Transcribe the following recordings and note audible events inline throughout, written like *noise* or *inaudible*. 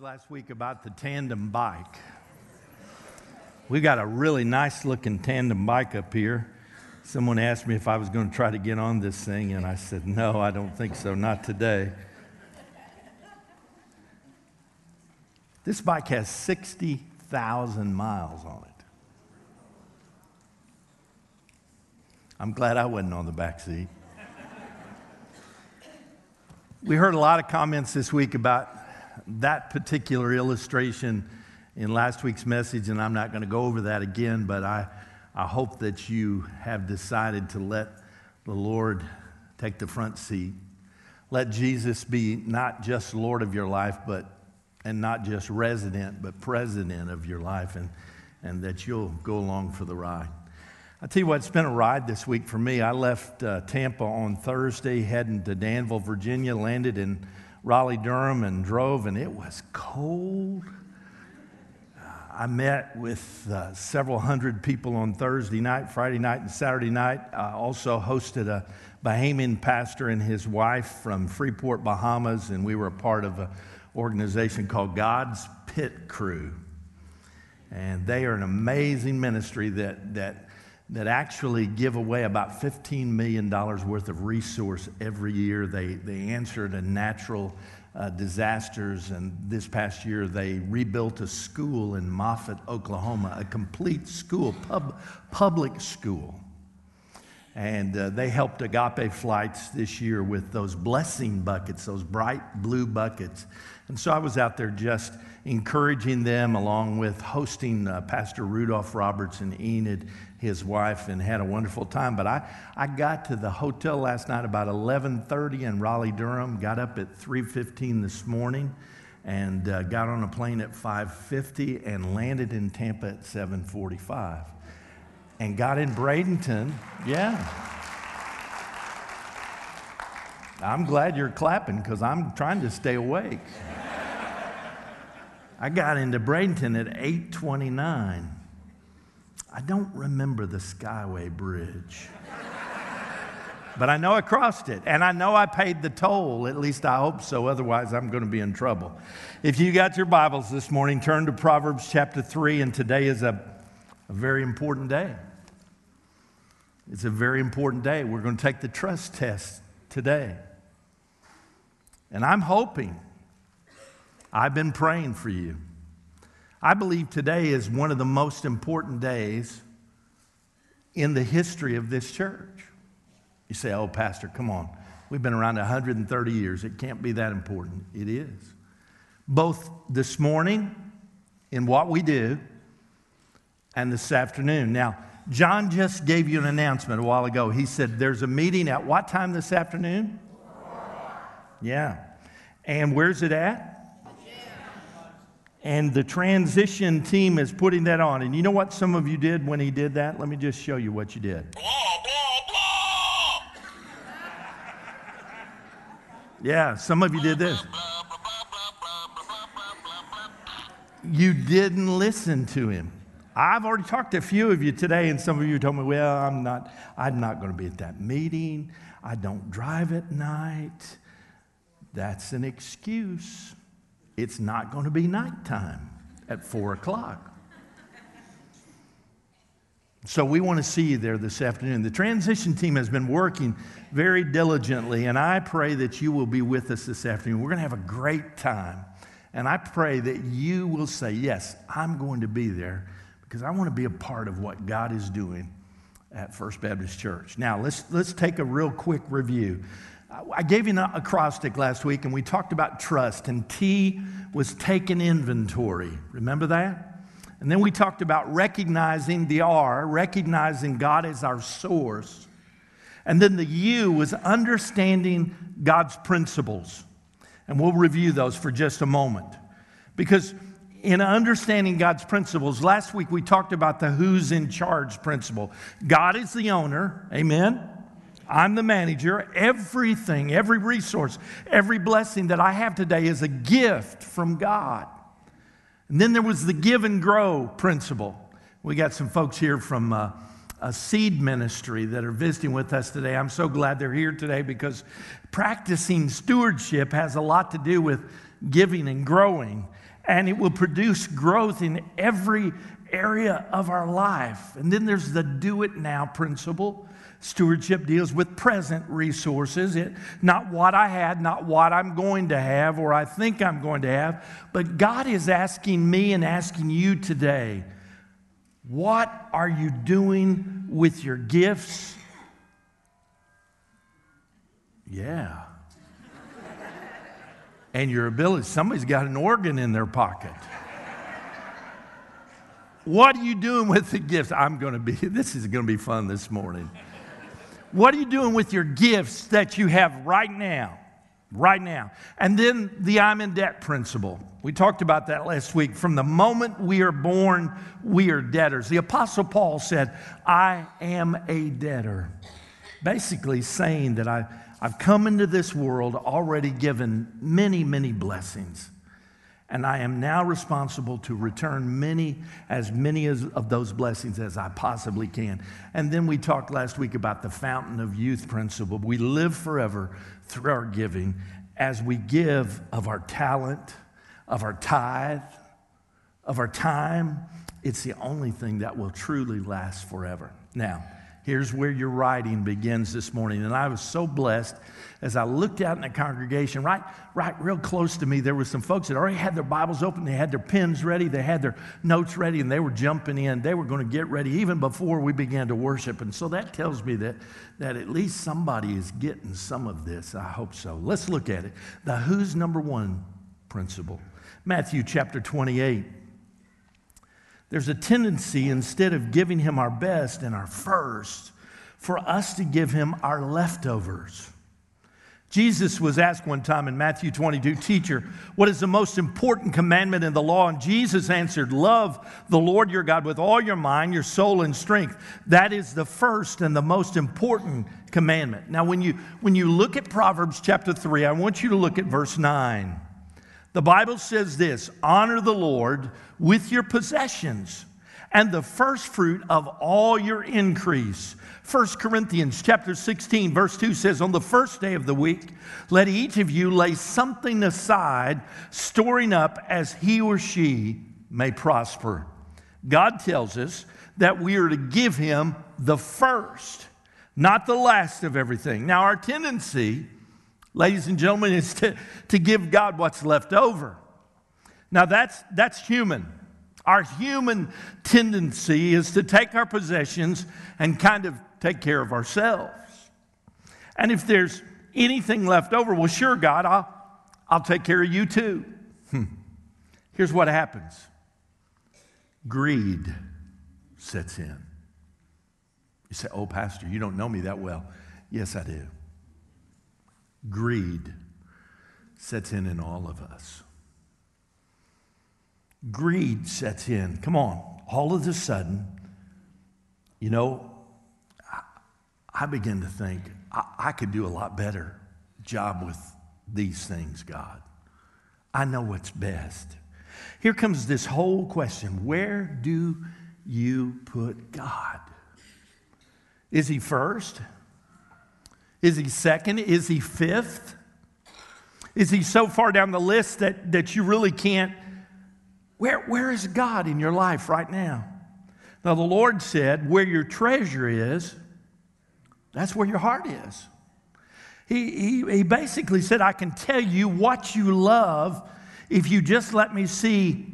last week about the tandem bike. We got a really nice looking tandem bike up here. Someone asked me if I was going to try to get on this thing, and I said, No, I don't think so, not today. This bike has 60,000 miles on it. I'm glad I wasn't on the back seat. We heard a lot of comments this week about that particular illustration in last week's message, and I'm not going to go over that again, but I, I hope that you have decided to let the Lord take the front seat. Let Jesus be not just Lord of your life, but and not just resident, but president of your life, and, and that you'll go along for the ride. I tell you what, it's been a ride this week for me. I left uh, Tampa on Thursday, heading to Danville, Virginia, landed in Raleigh, Durham, and drove, and it was cold. I met with uh, several hundred people on Thursday night, Friday night, and Saturday night. I also hosted a Bahamian pastor and his wife from Freeport, Bahamas, and we were a part of an organization called God's Pit Crew. And they are an amazing ministry that, that that actually give away about $15 million worth of resource every year. They, they answer to natural uh, disasters, and this past year they rebuilt a school in Moffat, Oklahoma, a complete school, pub, public school. And uh, they helped Agape Flights this year with those blessing buckets, those bright blue buckets. And so I was out there just encouraging them along with hosting uh, Pastor Rudolph Roberts and Enid his wife and had a wonderful time. But I, I got to the hotel last night about 11:30 in Raleigh, Durham. Got up at 3:15 this morning, and uh, got on a plane at 5:50 and landed in Tampa at 7:45, and got in Bradenton. Yeah. I'm glad you're clapping because I'm trying to stay awake. I got into Bradenton at 829 I don't remember the Skyway Bridge. but I know I crossed it, and I know I paid the toll. At least I hope so, otherwise, I'm going to be in trouble. If you got your Bibles this morning, turn to Proverbs chapter 3, and today is a, a very important day. It's a very important day. We're going to take the trust test today. And I'm hoping, I've been praying for you I believe today is one of the most important days in the history of this church. You say, oh, Pastor, come on. We've been around 130 years. It can't be that important. It is. Both this morning in what we do and this afternoon. Now, John just gave you an announcement a while ago. He said there's a meeting at what time this afternoon? Yeah. And where's it at? And the transition team is putting that on. And you know what some of you did when he did that? Let me just show you what you did. Blah, blah, blah. Yeah, some of you did this. You didn't listen to him. I've already talked to a few of you today, and some of you told me, well, I'm not, I'm not going to be at that meeting. I don't drive at night. That's an excuse it's not going to be nighttime at four o'clock. So we want to see you there this afternoon. The transition team has been working very diligently, and I pray that you will be with us this afternoon. We're going to have a great time. And I pray that you will say, Yes, I'm going to be there because I want to be a part of what God is doing at First Baptist Church. Now, let's, let's take a real quick review. I gave you an acrostic last week and we talked about trust, and T was taking inventory. Remember that? And then we talked about recognizing the R, recognizing God as our source. And then the U was understanding God's principles. And we'll review those for just a moment. Because in understanding God's principles, last week we talked about the who's in charge principle. God is the owner, amen? I'm the manager. Everything, every resource, every blessing that I have today is a gift from God. And then there was the give and grow principle. We got some folks here from uh, a seed ministry that are visiting with us today. I'm so glad they're here today because practicing stewardship has a lot to do with giving and growing. and it will produce growth in every area of our life. And then there's the do it now principle. Stewardship deals with present resources, it, not what I had, not what I'm going to have or I think I'm going to have. But God is asking me and asking you today what are you doing with your gifts? Yeah. and your ability. Somebody's got an organ in their pocket. What are you doing with the gifts? I'm going to be, *laughs* this is going to be fun this morning. What are you doing with your gifts that you have right now? Right now. And then the I'm in debt principle. We talked about that last week. From the moment we are born, we are debtors. The Apostle Paul said, I am a debtor. Basically, saying that I, I've come into this world already given many, many blessings and I am now responsible to return many, as many as, of those blessings as I possibly can. And then we talked last week about the fountain of youth principle. We live forever through our giving as we give of our talent, of our tithe, of our time. It's the only thing that will truly last forever. Now, Here's where your writing begins this morning. And I was so blessed as I looked out in the congregation, right, right real close to me, there were some folks that already had their Bibles open, they had their pens ready, they had their notes ready, and they were jumping in. They were going to get ready even before we began to worship. And so that tells me that, that at least somebody is getting some of this. I hope so. Let's look at it. The who's number one principle. Matthew chapter 28. There's a tendency, instead of giving him our best and our first, for us to give him our leftovers. Jesus was asked one time in Matthew 22, Teacher, what is the most important commandment in the law? And Jesus answered, Love the Lord your God with all your mind, your soul, and strength. That is the first and the most important commandment. Now, when you, when you look at Proverbs chapter 3, I want you to look at verse 9. The Bible says this honor the Lord with your possessions and the first fruit of all your increase. 1 Corinthians chapter 16 verse 2 says on the first day of the week let each of you lay something aside storing up as he or she may prosper. God tells us that we are to give him the first, not the last of everything. Now our tendency ladies and gentlemen, is to, to give God what's left over. Now, that's, that's human. Our human tendency is to take our possessions and kind of take care of ourselves. And if there's anything left over, well, sure, God, I'll, I'll take care of you too. Hmm. Here's what happens greed sets in. You say, Oh, Pastor, you don't know me that well. Yes, I do greed sets in in all of us. Greed sets in. Come on, all of a sudden, you know, I, begin to think I, I could do a lot better job with these things, God. I know what's best. Here comes this whole question where do you put God? Is he first? Is he second? Is he fifth? Is he so far down the list that, that you really can't? Where, where is God in your life right now? Now, the Lord said, Where your treasure is, that's where your heart is. He, he, he basically said, I can tell you what you love if you just let me see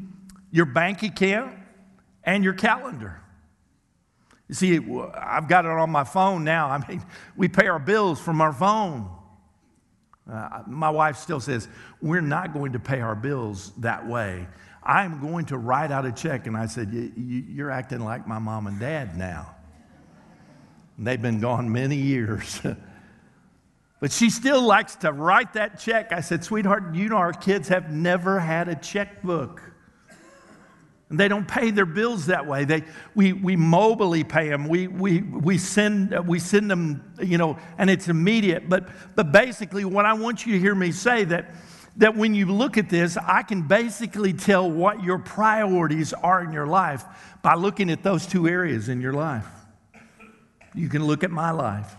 your bank account and your calendar. You see, I've got it on my phone now. I mean, *laughs* we pay our bills from our phone. Uh, my wife still says, We're not going to pay our bills that way. I'm going to write out a check. And I said, You're acting like my mom and dad now. And they've been gone many years. *laughs* but she still likes to write that check. I said, Sweetheart, you know our kids have never had a checkbook. And they don't pay their bills that way. They, we, we mobily pay them. We, we, we, send, we send them, you know, and it's immediate. But, but basically, what I want you to hear me say that, that when you look at this, I can basically tell what your priorities are in your life by looking at those two areas in your life. You can look at my life.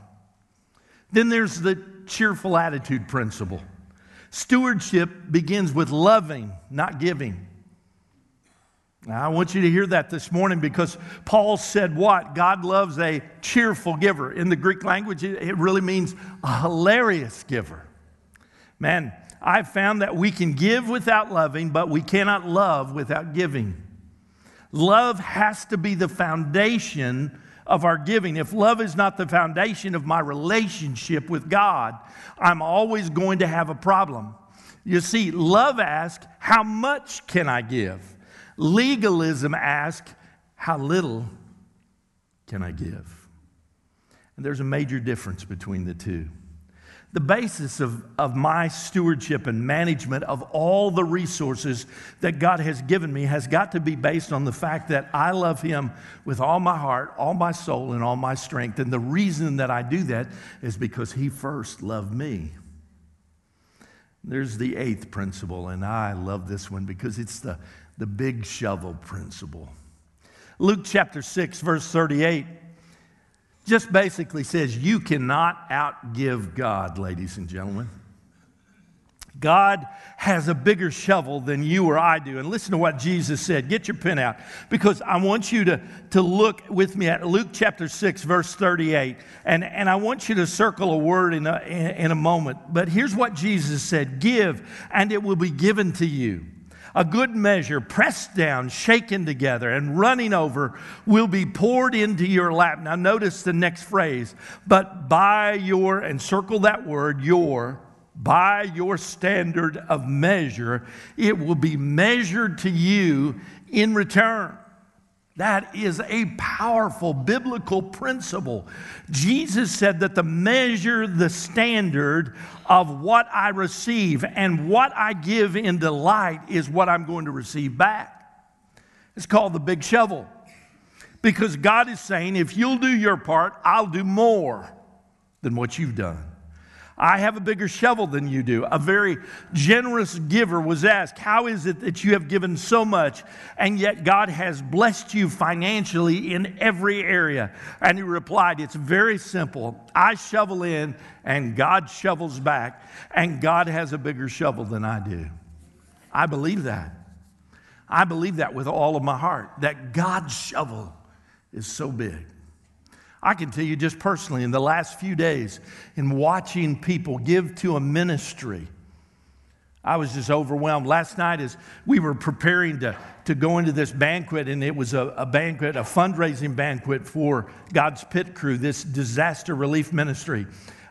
Then there's the cheerful attitude principle. Stewardship begins with loving, not giving. I want you to hear that this morning because Paul said what? God loves a cheerful giver. In the Greek language, it really means a hilarious giver. Man, I've found that we can give without loving, but we cannot love without giving. Love has to be the foundation of our giving. If love is not the foundation of my relationship with God, I'm always going to have a problem. You see, love asks, How much can I give? Legalism asks, How little can I give? And there's a major difference between the two. The basis of, of my stewardship and management of all the resources that God has given me has got to be based on the fact that I love Him with all my heart, all my soul, and all my strength. And the reason that I do that is because He first loved me. There's the eighth principle, and I love this one because it's the, the big shovel principle. Luke chapter 6, verse 38 just basically says you cannot outgive God, ladies and gentlemen. God has a bigger shovel than you or I do. And listen to what Jesus said. Get your pen out because I want you to, to look with me at Luke chapter 6, verse 38. And, and I want you to circle a word in a, in a moment. But here's what Jesus said Give, and it will be given to you. A good measure, pressed down, shaken together, and running over, will be poured into your lap. Now, notice the next phrase. But by your, and circle that word, your, by your standard of measure, it will be measured to you in return. That is a powerful biblical principle. Jesus said that the measure, the standard of what I receive and what I give in delight is what I'm going to receive back. It's called the big shovel. Because God is saying, if you'll do your part, I'll do more than what you've done. I have a bigger shovel than you do. A very generous giver was asked, How is it that you have given so much and yet God has blessed you financially in every area? And he replied, It's very simple. I shovel in and God shovels back, and God has a bigger shovel than I do. I believe that. I believe that with all of my heart, that God's shovel is so big. I can tell you just personally, in the last few days, in watching people give to a ministry, I was just overwhelmed. Last night, as we were preparing to, to go into this banquet, and it was a, a banquet, a fundraising banquet for God's Pit Crew, this disaster relief ministry.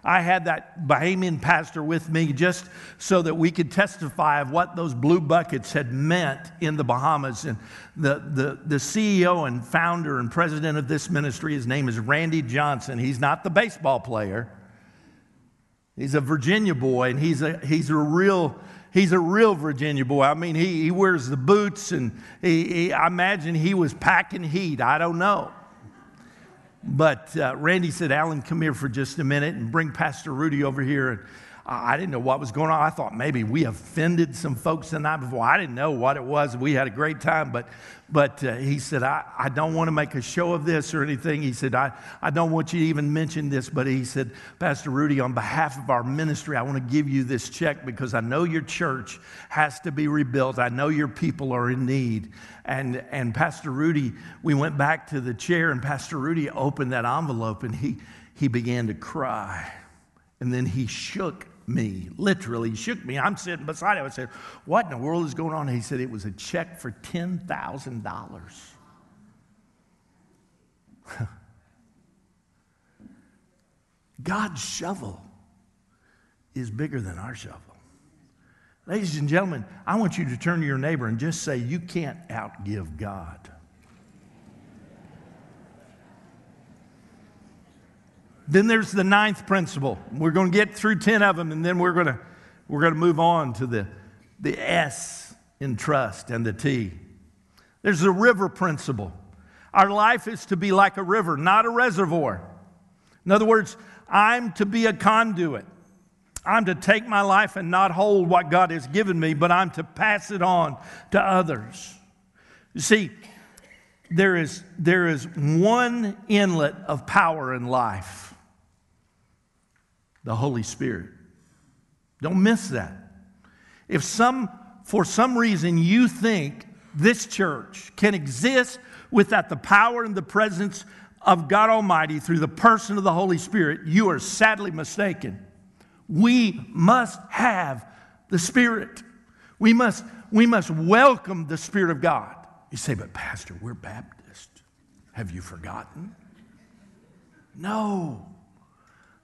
I had that Bahamian pastor with me just so that we could testify of what those blue buckets had meant in the Bahamas. And the, the, the CEO and founder and president of this ministry, his name is Randy Johnson. He's not the baseball player, he's a Virginia boy, and he's a, he's a real he's a real Virginia boy. I mean, he, he wears the boots, and he, he, I imagine he was packing heat. I don't know. But uh, Randy said, Alan, come here for just a minute and bring Pastor Rudy over here. And I didn't know what was going on. I thought maybe we offended some folks the night before. I didn't know what it was. We had a great time, but, but uh, he said, I, I don't want to make a show of this or anything. He said, I, I don't want you to even mention this, but he said, Pastor Rudy, on behalf of our ministry, I want to give you this check because I know your church has to be rebuilt. I know your people are in need. And, and Pastor Rudy, we went back to the chair, and Pastor Rudy opened that envelope and he, he began to cry. And then he shook me, literally shook me. I'm sitting beside him. I said, What in the world is going on? He said, It was a check for $10,000. *laughs* God's shovel is bigger than our shovel. Ladies and gentlemen, I want you to turn to your neighbor and just say, You can't outgive God. Then there's the ninth principle. We're going to get through 10 of them, and then we're going to, we're going to move on to the, the S in trust and the T. There's the river principle. Our life is to be like a river, not a reservoir. In other words, I'm to be a conduit. I'm to take my life and not hold what God has given me, but I'm to pass it on to others. You see, there is, there is one inlet of power in life the Holy Spirit. Don't miss that. If some, for some reason you think this church can exist without the power and the presence of God Almighty through the person of the Holy Spirit, you are sadly mistaken. We must have the Spirit. We must, we must welcome the Spirit of God. You say, but Pastor, we're Baptist. Have you forgotten? No.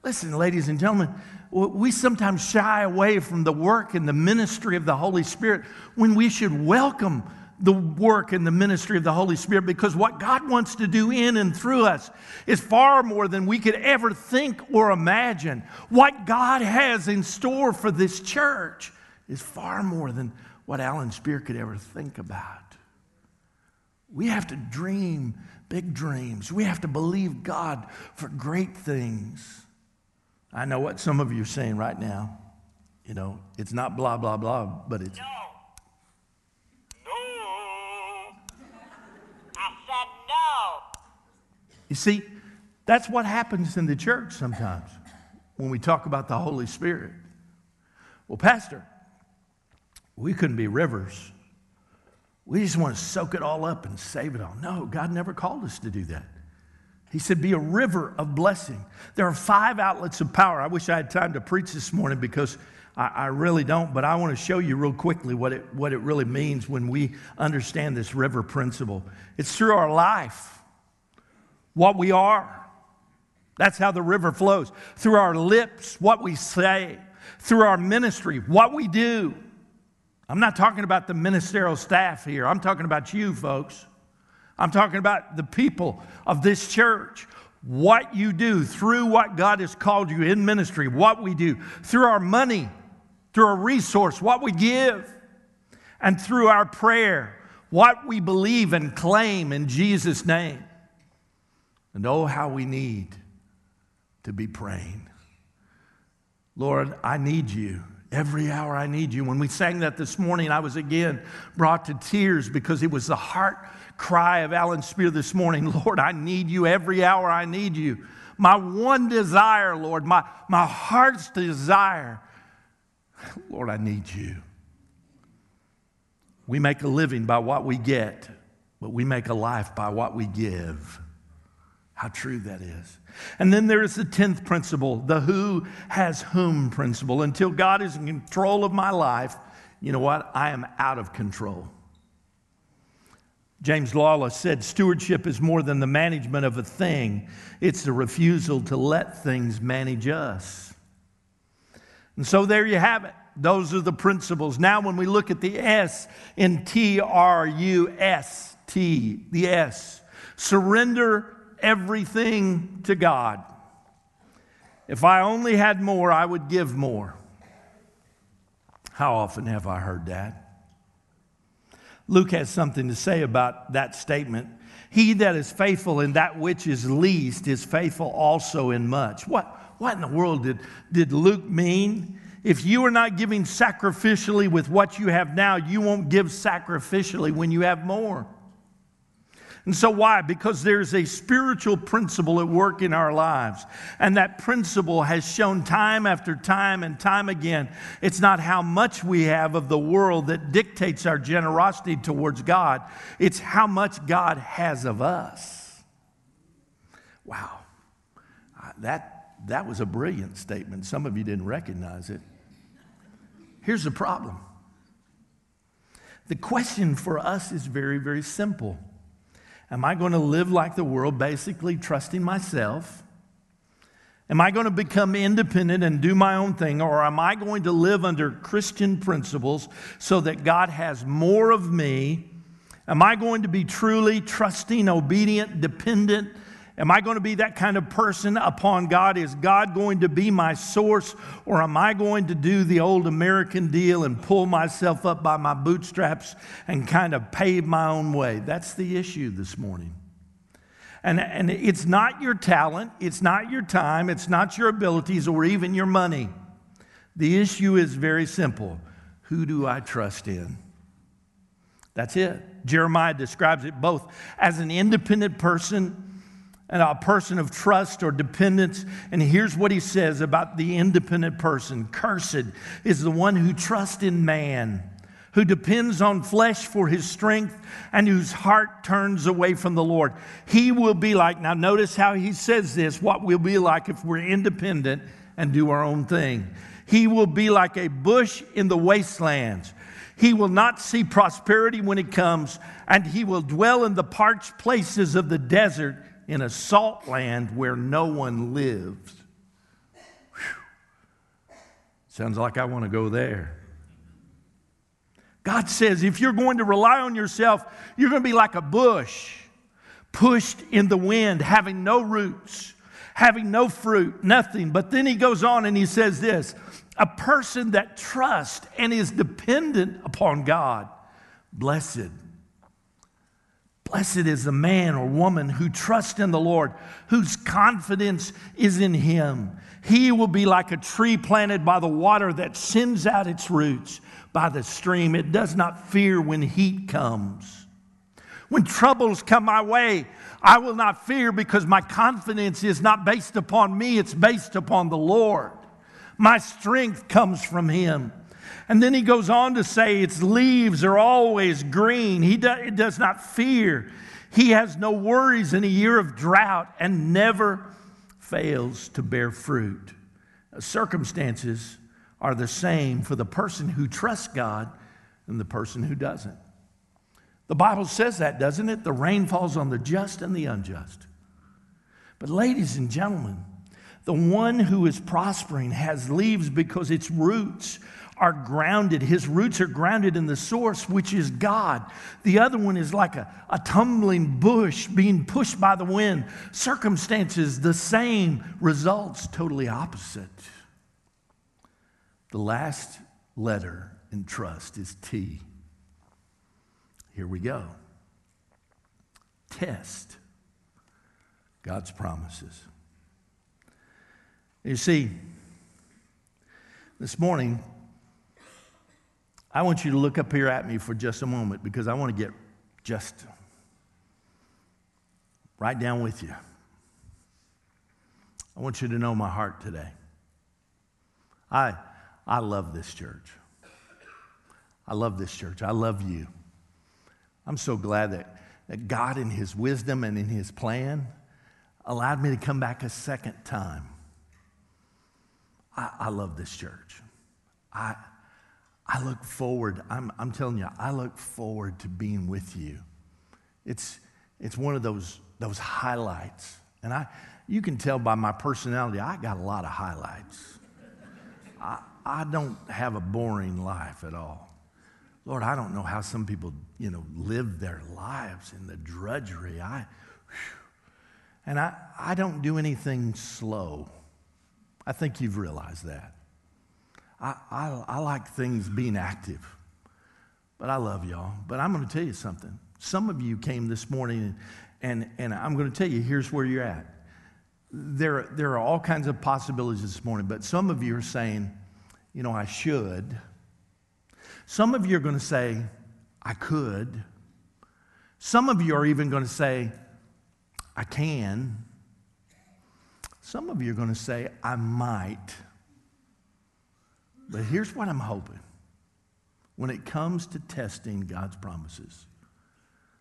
Listen, ladies and gentlemen, we sometimes shy away from the work and the ministry of the Holy Spirit when we should welcome the work and the ministry of the Holy Spirit because what God wants to do in and through us is far more than we could ever think or imagine. What God has in store for this church is far more than what Alan Spear could ever think about. We have to dream big dreams. We have to believe God for great things. I know what some of you are saying right now. You know, it's not blah, blah, blah, but it's. No. I said no. You see, that's what happens in the church sometimes when we talk about the Holy Spirit. Well, Pastor, we couldn't be rivers. We just want to soak it all up and save it all. No, God never called us to do that. He said, Be a river of blessing. There are five outlets of power. I wish I had time to preach this morning because I, I, really don't, but I want to show you real quickly what it, what it really means when we understand this river principle. It's through our life, what we are. That's how the river flows. Through our lips, what we say. Through our ministry, what we do. I'm not talking about the ministerial staff here, I'm talking about you, folks. I'm talking about the people of this church. What you do through what God has called you in ministry, what we do through our money, through our resource, what we give, and through our prayer, what we believe and claim in Jesus' name. And oh, how we need to be praying. Lord, I need you. Every hour I need you. When we sang that this morning, I was again brought to tears because it was the heart cry of Alan Spear this morning *laughs* Lord, I need you. Every hour I need you. My one desire, Lord, my, my heart's desire *laughs* Lord, I need you. We make a living by what we get, but we make a life by what we give. How true that is. And then there is the 10th principle, the who has whom principle. Until God is in control of my life, you know what? I am out of control. James Lawless said, Stewardship is more than the management of a thing, it's the refusal to let things manage us. And so there you have it. Those are the principles. Now, when we look at the S in T R U S T, the S, surrender everything to God. If I only had more, I would give more. How often have I heard that? Luke has something to say about that statement. He that is faithful in that which is least is faithful also in much. What? What in the world did, did Luke mean? If you are not giving sacrificially with what you have now, you won't give sacrificially when you have more. And so, why? Because there's a spiritual principle at work in our lives. And that principle has shown time after time and time again it's not how much we have of the world that dictates our generosity towards God, it's how much God has of us. Wow. That, that was a brilliant statement. Some of you didn't recognize it. Here's the problem the question for us is very, very simple Am I going to live like the world, basically trusting myself? Am I going to become independent and do my own thing, or am I going to live under Christian principles so that God has more of me? Am I going to be truly trusting, obedient, dependent, Am I going to be that kind of person upon God? Is God going to be my source? Or am I going to do the old American deal and pull myself up by my bootstraps and kind of pave my own way? That's the issue this morning. And, and it's not your talent, it's not your time, it's not your abilities, or even your money. The issue is very simple who do I trust in? That's it. Jeremiah describes it both as an independent person a person of trust or dependence. And here's what he says about the independent person Cursed is the one who trusts in man, who depends on flesh for his strength and whose heart turns away from the Lord. He will be like, now notice how he says this, what we'll be like if we're independent and do our own thing. He will be like a bush in the wastelands. He will not see prosperity when it comes, and he will dwell in the parched places of the desert in a salt land where no one lives. Sounds like I want to go there. God says if you're going to rely on yourself, you're going to be like a bush pushed in the wind, having no roots, having no fruit, nothing. But then he goes on and he says this a person that trusts and is dependent upon God, blessed. Blessed is the man or woman who trusts in the Lord, whose confidence is in him. He will be like a tree planted by the water that sends out its roots by the stream. It does not fear when heat comes. When troubles come my way, I will not fear because my confidence is not based upon me, it's based upon the Lord. My strength comes from Him. And then he goes on to say, its leaves are always green. He do, does not fear. He has no worries in a year of drought and never fails to bear fruit. Circumstances are the same for the person who trusts God and the person who doesn't. The Bible says that, doesn't it? The rain falls on the just and the unjust. But, ladies and gentlemen, the one who is prospering has leaves because its roots are grounded. His roots are grounded in the source, which is God. The other one is like a, a tumbling bush being pushed by the wind. Circumstances, the same, results totally opposite. The last letter in trust is T. Here we go. Test God's promises. You see, this morning, I want you to look up here at me for just a moment because I want to get just right down with you. I want you to know my heart today. I I love this church. I love this church. I love you. I'm so glad that, that God, in His wisdom and in His plan, allowed me to come back a second time. I, I love this church. I, I look forward, I'm, I'm telling you, I look forward to being with you. It's, it's one of those, those highlights. And I, you can tell by my personality, I got a lot of highlights. *laughs* I, I don't have a boring life at all. Lord, I don't know how some people, you know, live their lives in the drudgery. I, and I, I don't do anything slow. I think you've realized that. I, I, I like things being active, but I love y'all. But I'm going to tell you something. Some of you came this morning, and, and I'm going to tell you here's where you're at. There, there are all kinds of possibilities this morning, but some of you are saying, you know, I should. Some of you are going to say, I could. Some of you are even going to say, I can. Some of you are going to say, I might. But here's what I'm hoping when it comes to testing God's promises.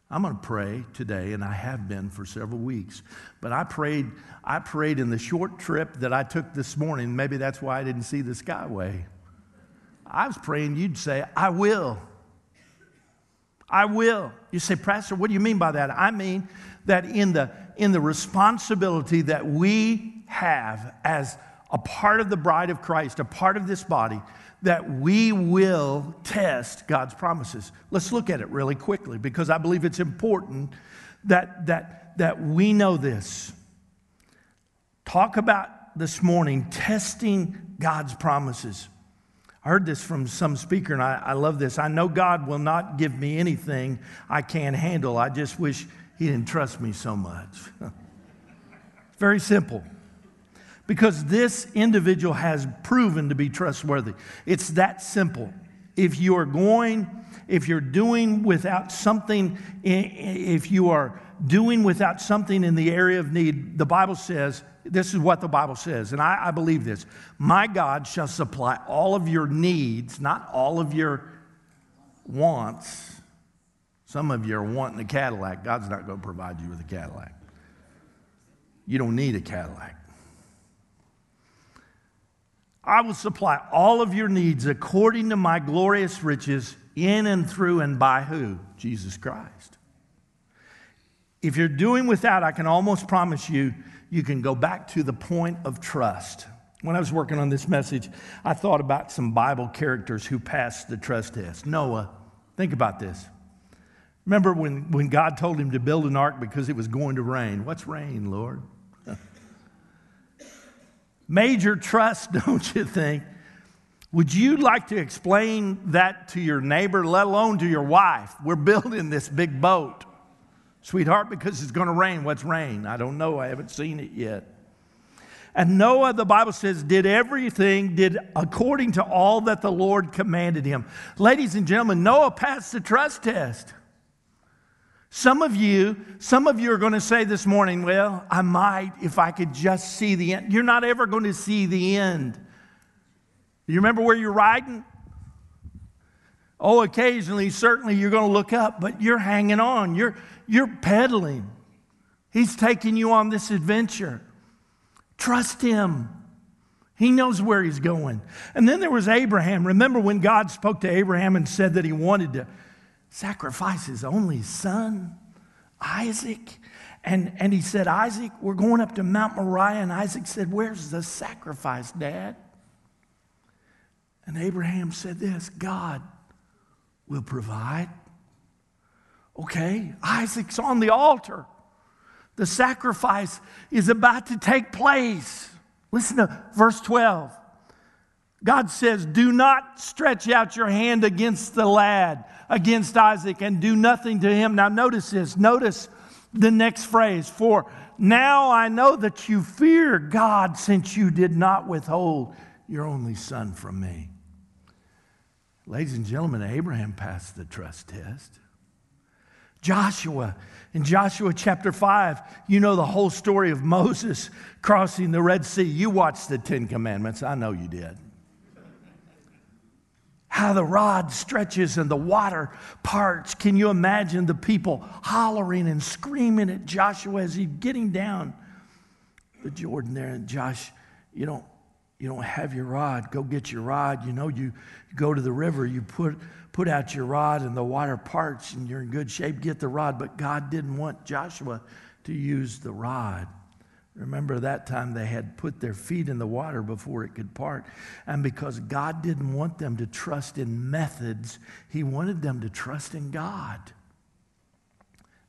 I'm going to pray today, and I have been for several weeks. But I prayed, I prayed in the short trip that I took this morning. Maybe that's why I didn't see the skyway. I was praying you'd say, I will. I will. You say, Pastor, what do you mean by that? I mean that in the, in the responsibility that we have as a part of the bride of Christ, a part of this body, that we will test God's promises. Let's look at it really quickly because I believe it's important that, that, that we know this. Talk about this morning testing God's promises. I heard this from some speaker, and I, I love this. I know God will not give me anything I can't handle. I just wish He didn't trust me so much. *laughs* very simple. Because this individual has proven to be trustworthy. It's that simple. If you are going, if you're doing without something, if you are doing without something in the area of need, the Bible says this is what the Bible says, and I, I, believe this My God shall supply all of your needs, not all of your wants. Some of you are wanting a Cadillac. God's not going to provide you with a Cadillac. You don't need a Cadillac. I will supply all of your needs according to my glorious riches in and through and by who? Jesus Christ. If you're doing without, I can almost promise you, you can go back to the point of trust. When I was working on this message, I thought about some Bible characters who passed the trust test. Noah, think about this. Remember when, when God told him to build an ark because it was going to rain? What's rain, Lord? Major trust, *laughs* don't you think? Would you like to explain that to your neighbor, let alone to your wife? We're building this big boat. Sweetheart, because it's going to rain. What's rain? I don't know. I haven't seen it yet. And Noah, the Bible says, did everything, did according to all that the Lord commanded him. Ladies and gentlemen, Noah passed the trust test. Some of you, some of you are going to say this morning, well, I might if I could just see the end. You're not ever going to see the end. You remember where you're riding? Oh, occasionally, certainly you're going to look up, but you're hanging on. You're, you're pedaling. He's taking you on this adventure. Trust him. He knows where he's going. And then there was Abraham. Remember when God spoke to Abraham and said that he wanted to sacrifice his only son, Isaac? And, and he said, Isaac, we're going up to Mount Moriah. And Isaac said, Where's the sacrifice, Dad? And Abraham said this God will provide. Okay, Isaac's on the altar. The sacrifice is about to take place. Listen to verse 12. God says, Do not stretch out your hand against the lad, against Isaac, and do nothing to him. Now, notice this. Notice the next phrase. For now I know that you fear God since you did not withhold your only son from me. Ladies and gentlemen, Abraham passed the trust test. Joshua, in Joshua chapter 5, you know the whole story of Moses crossing the Red Sea. You watched the Ten Commandments, I know you did. How the rod stretches and the water parts. Can you imagine the people hollering and screaming at Joshua as he's getting down the Jordan there? And Josh, you don't, you don't have your rod. Go get your rod. You know, you go to the river, you put put out your rod and the water parts and you're in good shape, get the rod. But God didn't want Joshua to use the rod. Remember that time they had put their feet in the water before it could part. And because God didn't want them to trust in methods, He wanted them to trust in God.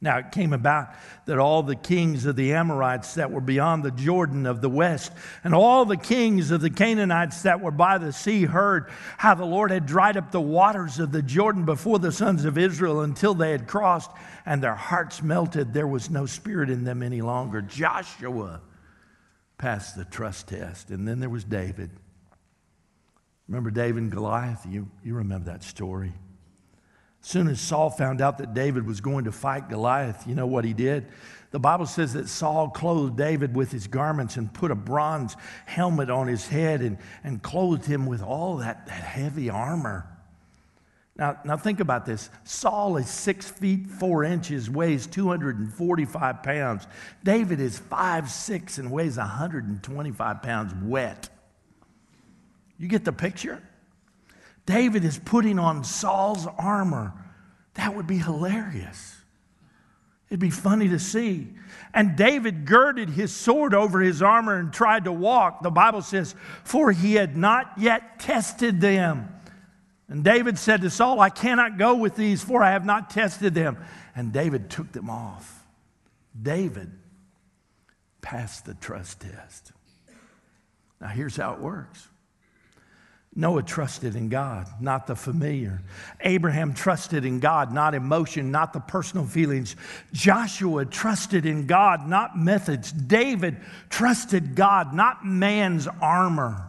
Now, it came about that all the kings of the Amorites that were beyond the Jordan of the west, and all the kings of the Canaanites that were by the sea, heard how the Lord had dried up the waters of the Jordan before the sons of Israel until they had crossed, and their hearts melted. There was no spirit in them any longer. Joshua passed the trust test, and then there was David. Remember David and Goliath? You, you remember that story. As soon as Saul found out that David was going to fight Goliath, you know what he did? The Bible says that Saul clothed David with his garments and put a bronze helmet on his head and, and clothed him with all that, that heavy armor. Now, now, think about this. Saul is six feet four inches, weighs 245 pounds. David is five six and weighs 125 pounds wet. You get the picture? David is putting on Saul's armor. That would be hilarious. It'd be funny to see. And David girded his sword over his armor and tried to walk. The Bible says, For he had not yet tested them. And David said to Saul, I cannot go with these, for I have not tested them. And David took them off. David passed the trust test. Now, here's how it works Noah trusted in God, not the familiar. Abraham trusted in God, not emotion, not the personal feelings. Joshua trusted in God, not methods. David trusted God, not man's armor.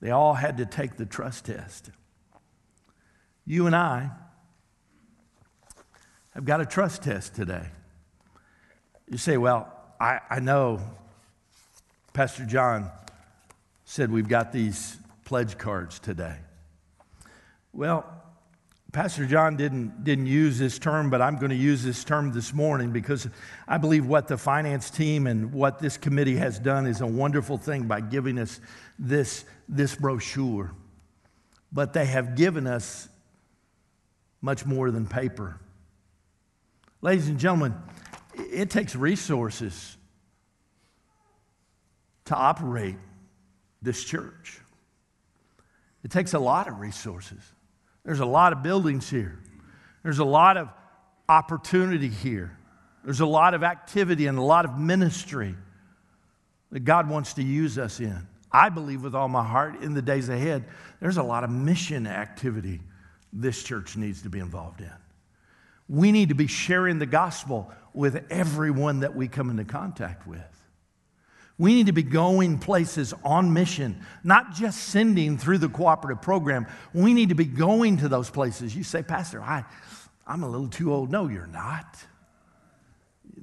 They all had to take the trust test. You and I have got a trust test today. You say, Well, I, I know Pastor John said we've got these pledge cards today? Well, Pastor John didn't, didn't use this term, but I'm going to use this term this morning because I believe what the finance team and what this committee has done is a wonderful thing by giving us this, this brochure. But they have given us much more than paper. Ladies and gentlemen, it takes resources to operate this church. It takes a lot of resources. There's a lot of buildings here. There's a lot of opportunity here. There's a lot of activity and a lot of ministry that God wants to use us in. I believe with all my heart in the days ahead, there's a lot of mission activity this church needs to be involved in. We need to be sharing the gospel with everyone that we come into contact with. We need to be going places on mission, not just sending through the cooperative program. We need to be going to those places. You say, Pastor, I, I'm a little too old. No, you're not.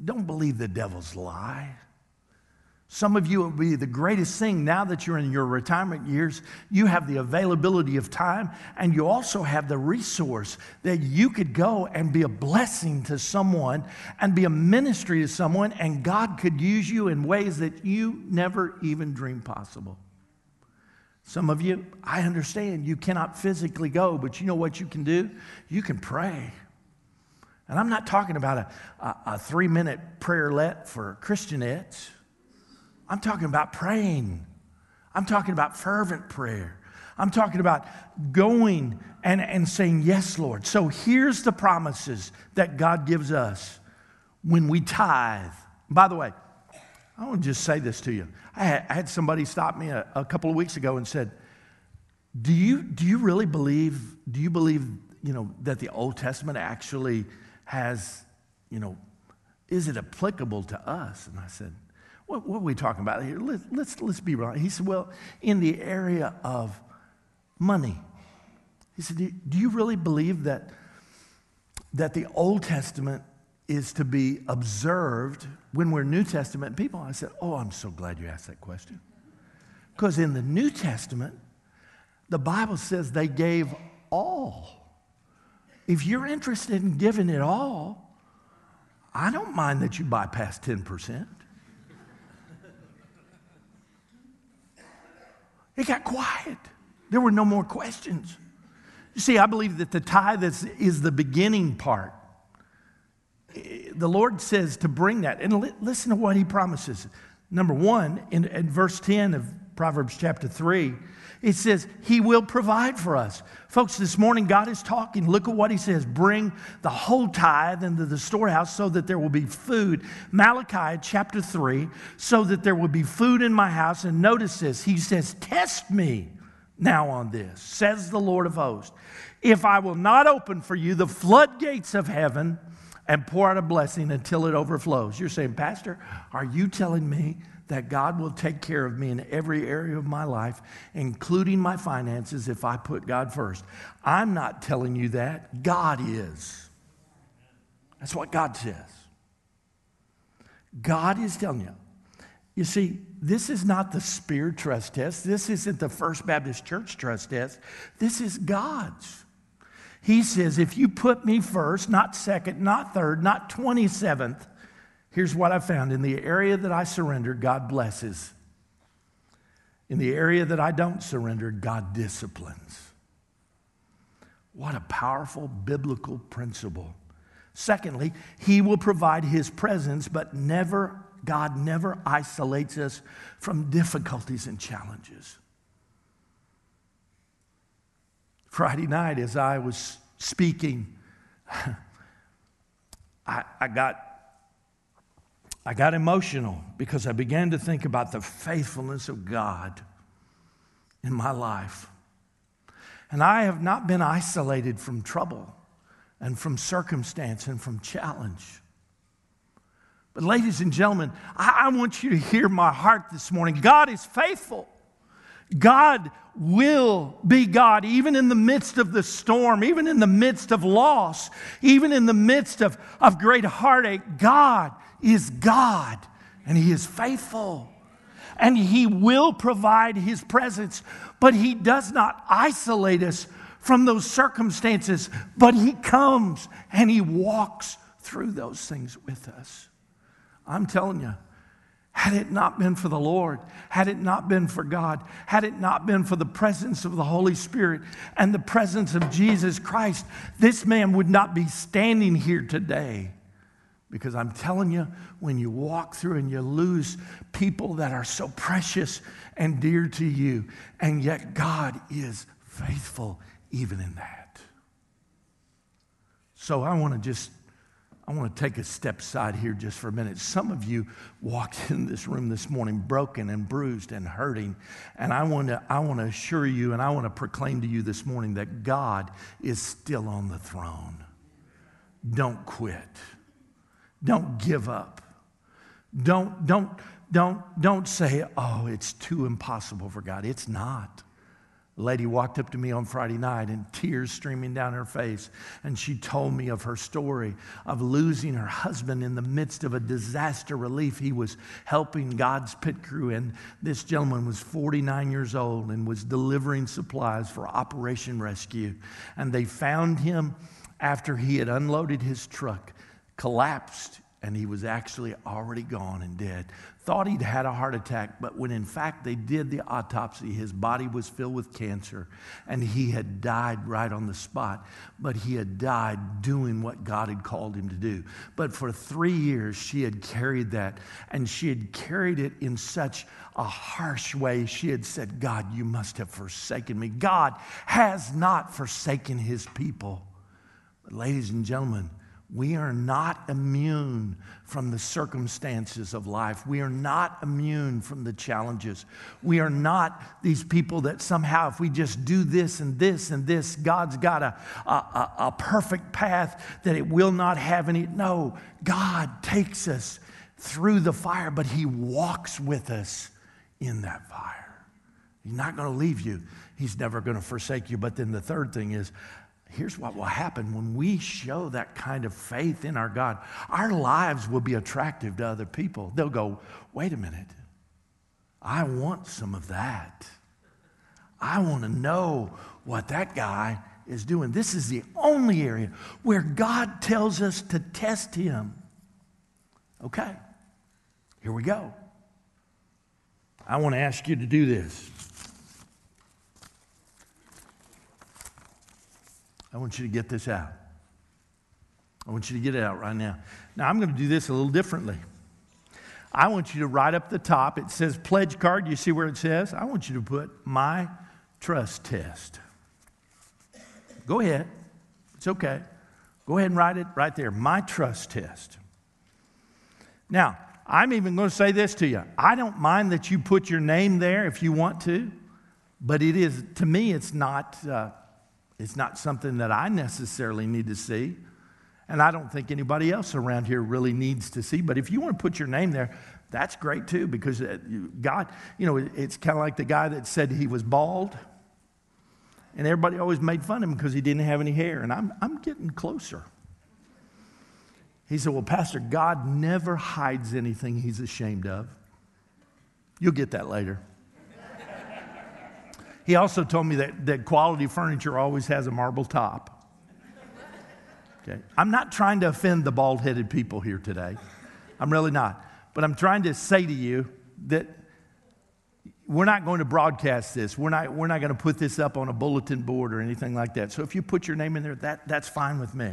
Don't believe the devil's lie. Some of you, it will be the greatest thing now that you're in your retirement years. You have the availability of time, and you also have the resource that you could go and be a blessing to someone and be a ministry to someone, and God could use you in ways that you never even dreamed possible. Some of you, I understand you cannot physically go, but you know what you can do? You can pray. And I'm not talking about a, a, a three minute prayerlet for Christianettes. I'm talking about praying. I'm talking about fervent prayer. I'm talking about going and, and saying, Yes, Lord. So here's the promises that God gives us when we tithe. By the way, I want to just say this to you. I had, I had somebody stop me a, a, couple of weeks ago and said, do you, do you really believe, do you believe, you know, that the Old Testament actually has, you know, is it applicable to us? And I said, what, what are we talking about here? Let, let's, let's be right. He said, Well, in the area of money, he said, Do, do you really believe that, that the Old Testament is to be observed when we're New Testament people? I said, Oh, I'm so glad you asked that question. Because in the New Testament, the Bible says they gave all. If you're interested in giving it all, I don't mind that you bypass 10%. It got quiet. There were no more questions. You see, I believe that the tithe is, is the beginning part. The Lord says to bring that. And li- listen to what He promises. Number one, in, in verse 10 of Proverbs chapter 3, it says, He will provide for us. Folks, this morning God is talking. Look at what He says bring the whole tithe into the storehouse so that there will be food. Malachi chapter 3, so that there will be food in my house. And notice this He says, Test me now on this, says the Lord of hosts. If I will not open for you the floodgates of heaven, and pour out a blessing until it overflows. You're saying, Pastor, are you telling me that God will take care of me in every area of my life, including my finances, if I put God first. I'm not telling you that. God is. That's what God says. God is telling you. You see, this is not the Spear Trust test. This isn't the First Baptist Church Trust test. This is God's. He says, if you put me first, not second, not third, not 27th, Here's what I found in the area that I surrender, God blesses. In the area that I don't surrender, God disciplines. What a powerful biblical principle. Secondly, He will provide His presence, but never, God never isolates us from difficulties and challenges. Friday night, as I was speaking, *laughs* I, I got I got emotional because I began to think about the faithfulness of God in my life. And I have not been isolated from trouble and from circumstance and from challenge. But, ladies and gentlemen, I, I want you to hear my heart this morning. God is faithful. God will be God, even in the midst of the storm, even in the midst of loss, even in the midst of, of great heartache. God is God and He is faithful. And He will provide His presence, but He does not isolate us from those circumstances, but He comes and He walks through those things with us. I'm telling you, had it not been for the Lord, had it not been for God, had it not been for the presence of the Holy Spirit and the presence of Jesus Christ, this man would not be standing here today. Because I'm telling you, when you walk through and you lose people that are so precious and dear to you, and yet God is faithful even in that. So I want to just I want to take a step side here just for a minute. Some of you walked *laughs* in this room this morning broken and bruised and hurting. And I want to, I want to assure you and I want to proclaim to you this morning that God is still on the throne. Don't quit. Don't give up. Don't, don't, don't, don't say, oh, it's too impossible for God. It's not. A lady walked up to me on Friday night and tears streaming down her face. And she told me of her story of losing her husband in the midst of a disaster relief. He was helping God's pit crew. And this gentleman was 49 years old and was delivering supplies for Operation Rescue. And they found him after he had unloaded his truck, collapsed and he was actually already gone and dead. Thought he'd had a heart attack, but when in fact they did the autopsy, his body was filled with cancer and he had died right on the spot. But he had died doing what God had called him to do. But for three years, she had carried that and she had carried it in such a harsh way. She had said, God, you must have forsaken me. God has not forsaken his people. But, ladies and gentlemen, we are not immune from the circumstances of life. We are not immune from the challenges. We are not these people that somehow, if we just do this and this and this, God's got a, a, a perfect path that it will not have any. No, God takes us through the fire, but He walks with us in that fire. He's not going to leave you, He's never going to forsake you. But then the third thing is, here's what will happen when we show that kind of faith in our God. Our lives will be attractive to other people. They'll go, wait a minute, I want some of that. I want to know what that guy is doing. This is the only area where God tells us to test him. Okay, here we go. I want to ask you to do this. I want you to get this out. I want you to get it out right now. Now, I'm going to do this a little differently. I want you to write up the top. It says pledge card. You see where it says? I want you to put my trust test. Go ahead. It's okay. Go ahead and write it right there. My trust test. Now, I'm even going to say this to you. I don't mind that you put your name there if you want to, but it is, to me, it's not. Uh, it's not something that I necessarily need to see. And I don't think anybody else around here really needs to see. But if you want to put your name there, that's great too, because uh, God, you know, it's kind of like the guy that said he was bald. And everybody always made fun of him because he didn't have any hair. And I'm, I'm getting closer. He said, Well, Pastor, God never hides anything he's ashamed of. You'll get that later. He also told me that, that quality furniture always has a marble top. Okay. I'm not trying to offend the bald headed people here today. I'm really not. But I'm trying to say to you that we're not going to broadcast this. We're not, we're not going to put this up on a bulletin board or anything like that. So if you put your name in there, that, that's fine with me.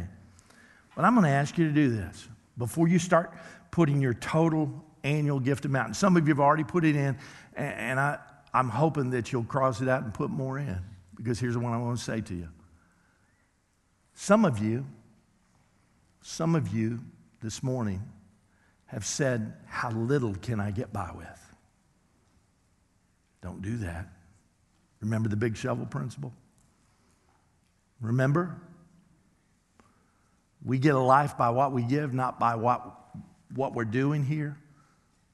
But I'm going to ask you to do this before you start putting your total annual gift amount. And some of you have already put it in, and, and I, I'm hoping that you'll cross it out and put more in because here's what I want to say to you. Some of you, some of you this morning have said, How little can I get by with? Don't do that. Remember the big shovel principle? Remember? We get a life by what we give, not by what, what we're doing here.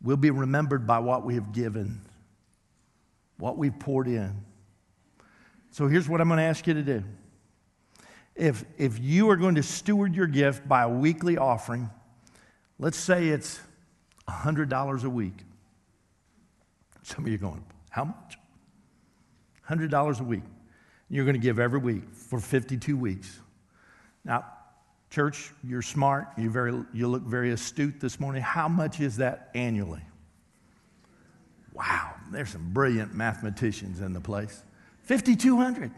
We'll be remembered by what we have given what we've poured in. So here's what I'm going to ask you to do. If, if you are going to steward your gift by a weekly offering, let's say it's $100 a week. Some of you are going, how much? $100 a week. You're going to give every week for 52 weeks. Now, church, you're smart. You, very, you look very astute this morning. How much is that annually? Wow, there's some brilliant mathematicians in the place. 5,200.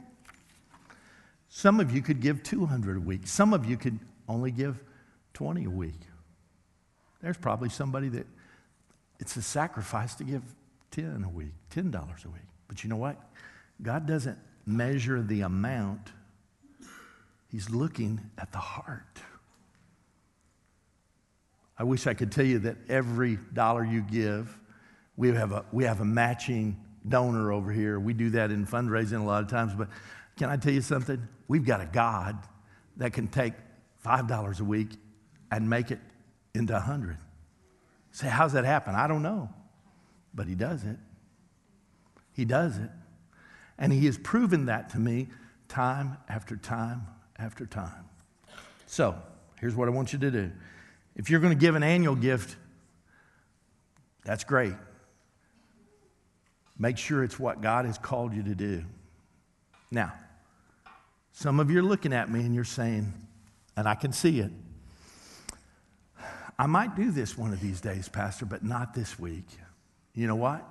Some of you could give 200 a week. Some of you could only give 20 a week. There's probably somebody that it's a sacrifice to give 10 a week, $10 a week. But you know what? God doesn't measure the amount, He's looking at the heart. I wish I could tell you that every dollar you give, we have a, we have a matching donor over here. We do that in fundraising a lot of times. But can I tell you something? We've got a God that can take $5 a week and make it into a 100. Say, how's that happen? I don't know. But He does it. He does it. And He has proven that to me time after time after time. So, here's what I want you to do. If you're going to give an annual gift, that's great. Make sure it's what God has called you to do. Now, some of you are looking at me and you're saying, and I can see it, I might do this one of these days, Pastor, but not this week. You know what?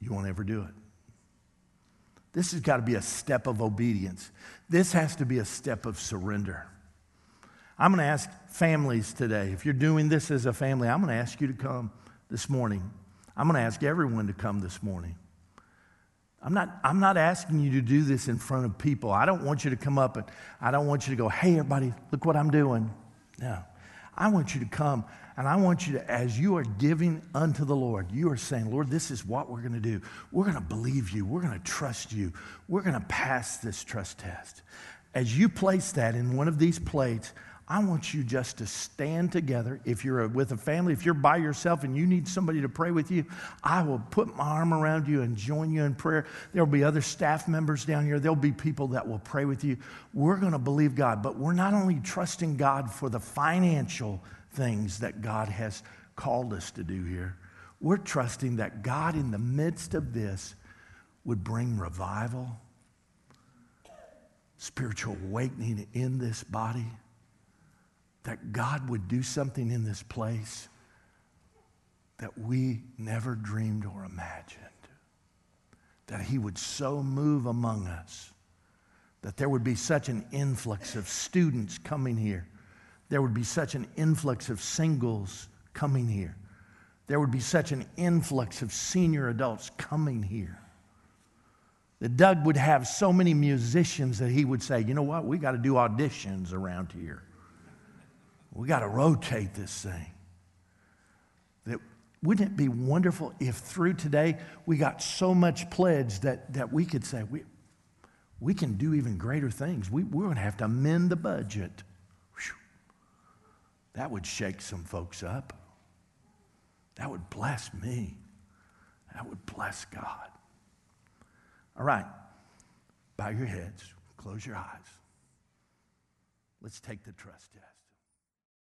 You won't ever do it. This has got to be a step of obedience. This has to be a step of surrender. I'm going to ask families today, if you're doing this as a family, I'm going to ask you to come this morning. I'm going to ask everyone to come this morning. I'm not, I'm not asking you to do this in front of people. I don't want you to come up and I don't want you to go, hey, everybody, look what I'm doing. No. I want you to come and I want you to, as you are giving unto the Lord, you are saying, Lord, this is what we're going to do. We're going to believe you. We're going to trust you. We're going to pass this trust test. As you place that in one of these plates, I want you just to stand together. If you're with a family, if you're by yourself and you need somebody to pray with you, I will put my arm around you and join you in prayer. There'll be other staff members down here. There'll be people that will pray with you. We're going to believe God, but we're not only trusting God for the financial things that God has called us to do here, we're trusting that God, in the midst of this, would bring revival, spiritual awakening in this body that God would do something in this place that we never dreamed or imagined. That He would so move among us that there would be such an influx of students coming here. There would be such an influx of singles coming here. There would be such an influx of senior adults coming here. That Doug would have so many musicians that he would say, you know what, we got to do auditions around here. We got to rotate this thing. That, wouldn't it be wonderful if through today we got so much pledge that, that we could say, we, we can do even greater things. We, we're going to have to amend the budget. Whew. That would shake some folks up. That would bless me. That would bless God. All right. Bow your heads, close your eyes. Let's take the trust test.